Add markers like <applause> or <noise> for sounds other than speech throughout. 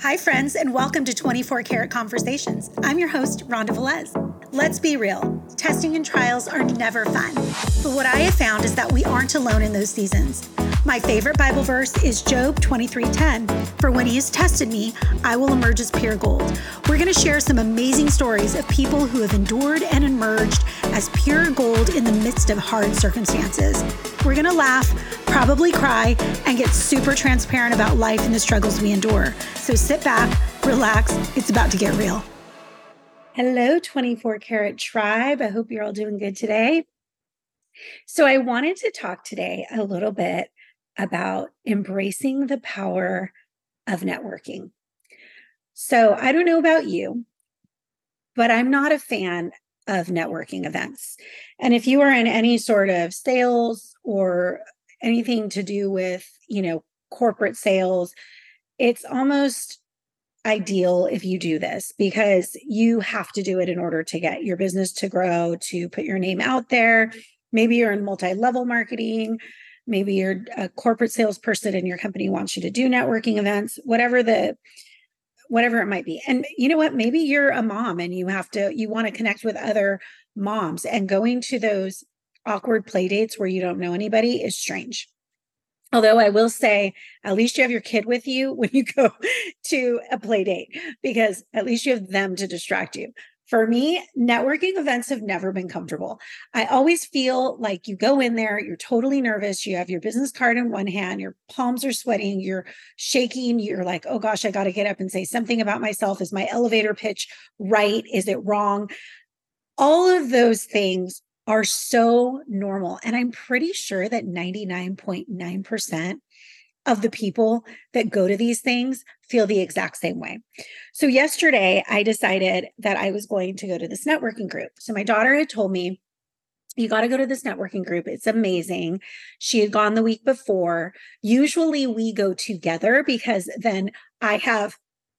Hi, friends, and welcome to 24 Karat Conversations. I'm your host, Rhonda Velez. Let's be real, testing and trials are never fun. But what I have found is that we aren't alone in those seasons. My favorite Bible verse is Job 23:10. For when he has tested me, I will emerge as pure gold. We're going to share some amazing stories of people who have endured and emerged as pure gold in the midst of hard circumstances. We're going to laugh, probably cry, and get super transparent about life and the struggles we endure. So sit back, relax, it's about to get real. Hello, 24 Karat Tribe. I hope you're all doing good today. So, I wanted to talk today a little bit about embracing the power of networking. So, I don't know about you, but I'm not a fan of networking events. And if you are in any sort of sales or anything to do with, you know, corporate sales, it's almost ideal if you do this because you have to do it in order to get your business to grow, to put your name out there. Maybe you're in multi level marketing, maybe you're a corporate salesperson and your company wants you to do networking events whatever the whatever it might be. And you know what? Maybe you're a mom and you have to you want to connect with other moms and going to those awkward play dates where you don't know anybody is strange. Although i will say at least you have your kid with you <laughs> when you go to a play date because at least you have them to distract you for me, networking events have never been comfortable. I always feel like you go in there, you're totally nervous. You have your business card in one hand, your palms are sweating, you're shaking. You're like, oh gosh, I got to get up and say something about myself. Is my elevator pitch right? Is it wrong? All of those things are so normal. And I'm pretty sure that 99.9% of the people that go to these things feel the exact same way. So, yesterday I decided that I was going to go to this networking group. So, my daughter had told me, you got to go to this networking group. It's amazing. She had gone the week before. Usually we go together because then I have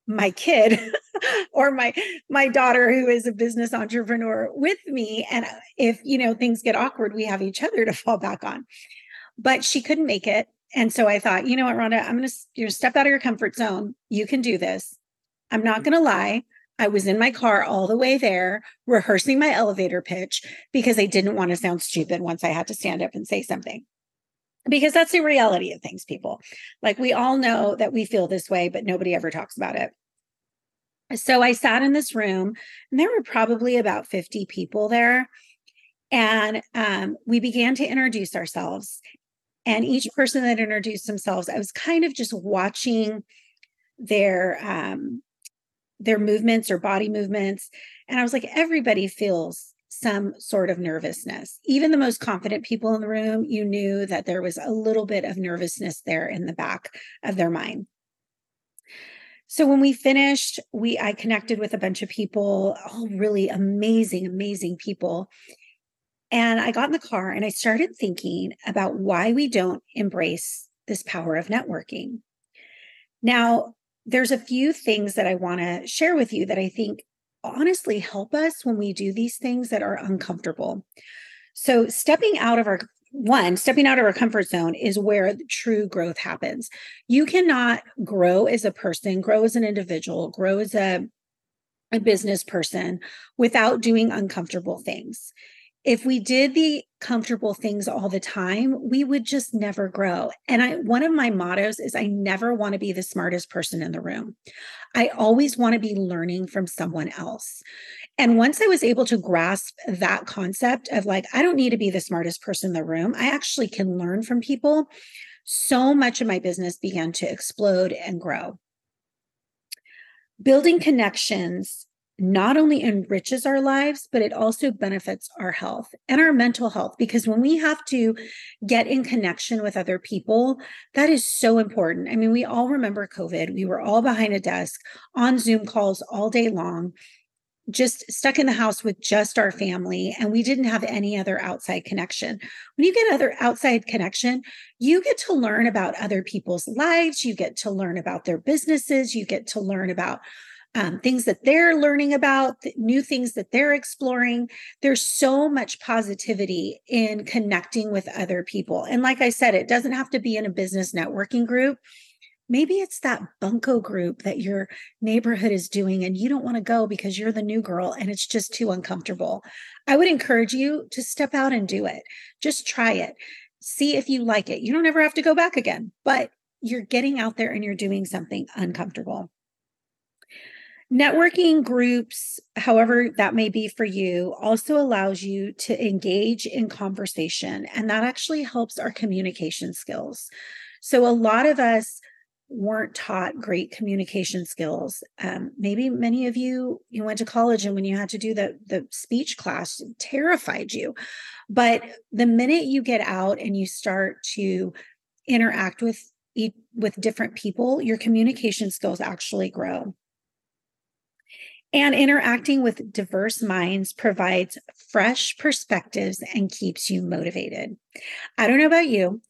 my kid <laughs> or my my daughter who is a business entrepreneur with me and if you know things get awkward we have each other to fall back on but she couldn't make it and so I thought, you know what, Rhonda, I'm going to you step out of your comfort zone. You can do this. I'm not going to lie. I was in my car all the way there rehearsing my elevator pitch because I didn't want to sound stupid once I had to stand up and say something. Because that's the reality of things, people. Like we all know that we feel this way, but nobody ever talks about it. So I sat in this room, and there were probably about 50 people there. And um, we began to introduce ourselves. And each person that introduced themselves, I was kind of just watching their um, their movements or body movements, and I was like, everybody feels some sort of nervousness. Even the most confident people in the room, you knew that there was a little bit of nervousness there in the back of their mind. So when we finished, we I connected with a bunch of people, all really amazing, amazing people. And I got in the car and I started thinking about why we don't embrace this power of networking. Now, there's a few things that I want to share with you that I think honestly help us when we do these things that are uncomfortable. So, stepping out of our one, stepping out of our comfort zone is where true growth happens. You cannot grow as a person, grow as an individual, grow as a, a business person without doing uncomfortable things if we did the comfortable things all the time, we would just never grow. And I one of my mottos is I never want to be the smartest person in the room. I always want to be learning from someone else. And once I was able to grasp that concept of like I don't need to be the smartest person in the room, I actually can learn from people. So much of my business began to explode and grow. Building connections not only enriches our lives, but it also benefits our health and our mental health. Because when we have to get in connection with other people, that is so important. I mean, we all remember COVID. We were all behind a desk on Zoom calls all day long, just stuck in the house with just our family, and we didn't have any other outside connection. When you get other outside connection, you get to learn about other people's lives, you get to learn about their businesses, you get to learn about um, things that they're learning about, new things that they're exploring. There's so much positivity in connecting with other people. And like I said, it doesn't have to be in a business networking group. Maybe it's that bunco group that your neighborhood is doing and you don't want to go because you're the new girl and it's just too uncomfortable. I would encourage you to step out and do it. Just try it. See if you like it. You don't ever have to go back again, but you're getting out there and you're doing something uncomfortable. Networking groups, however that may be for you, also allows you to engage in conversation, and that actually helps our communication skills. So, a lot of us weren't taught great communication skills. Um, maybe many of you you went to college and when you had to do the the speech class, terrified you. But the minute you get out and you start to interact with with different people, your communication skills actually grow. And interacting with diverse minds provides fresh perspectives and keeps you motivated. I don't know about you,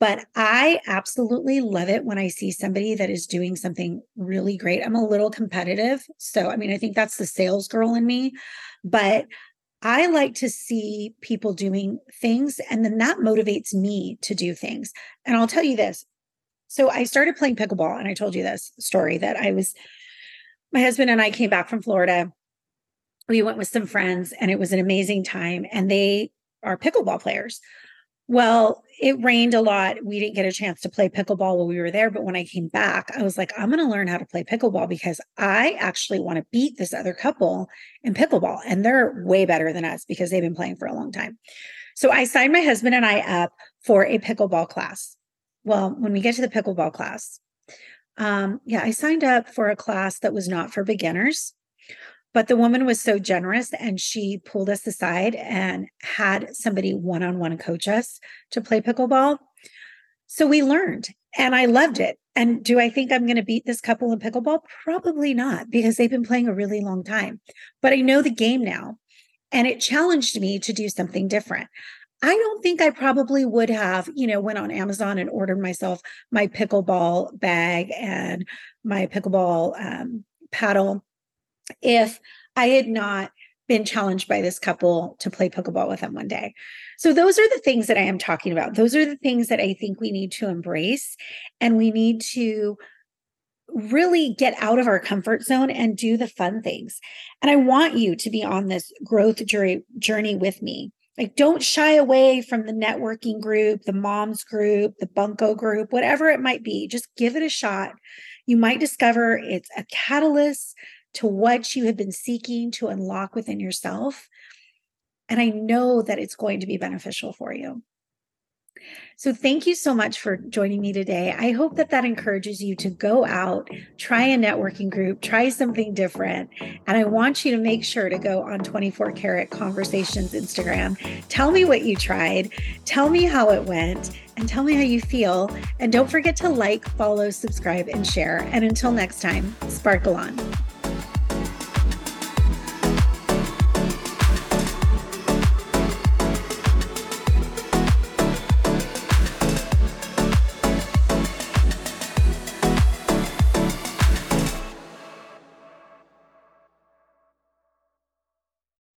but I absolutely love it when I see somebody that is doing something really great. I'm a little competitive. So, I mean, I think that's the sales girl in me, but I like to see people doing things, and then that motivates me to do things. And I'll tell you this. So, I started playing pickleball, and I told you this story that I was my husband and I came back from Florida. We went with some friends and it was an amazing time. And they are pickleball players. Well, it rained a lot. We didn't get a chance to play pickleball while we were there. But when I came back, I was like, I'm going to learn how to play pickleball because I actually want to beat this other couple in pickleball. And they're way better than us because they've been playing for a long time. So I signed my husband and I up for a pickleball class. Well, when we get to the pickleball class, um, yeah, I signed up for a class that was not for beginners, but the woman was so generous and she pulled us aside and had somebody one on one coach us to play pickleball. So we learned and I loved it. And do I think I'm going to beat this couple in pickleball? Probably not because they've been playing a really long time. But I know the game now and it challenged me to do something different. I don't think I probably would have, you know, went on Amazon and ordered myself my pickleball bag and my pickleball um, paddle if I had not been challenged by this couple to play pickleball with them one day. So those are the things that I am talking about. Those are the things that I think we need to embrace and we need to really get out of our comfort zone and do the fun things. And I want you to be on this growth journey with me. Like, don't shy away from the networking group, the moms group, the bunco group, whatever it might be. Just give it a shot. You might discover it's a catalyst to what you have been seeking to unlock within yourself. And I know that it's going to be beneficial for you. So, thank you so much for joining me today. I hope that that encourages you to go out, try a networking group, try something different. And I want you to make sure to go on 24 Karat Conversations Instagram. Tell me what you tried, tell me how it went, and tell me how you feel. And don't forget to like, follow, subscribe, and share. And until next time, sparkle on.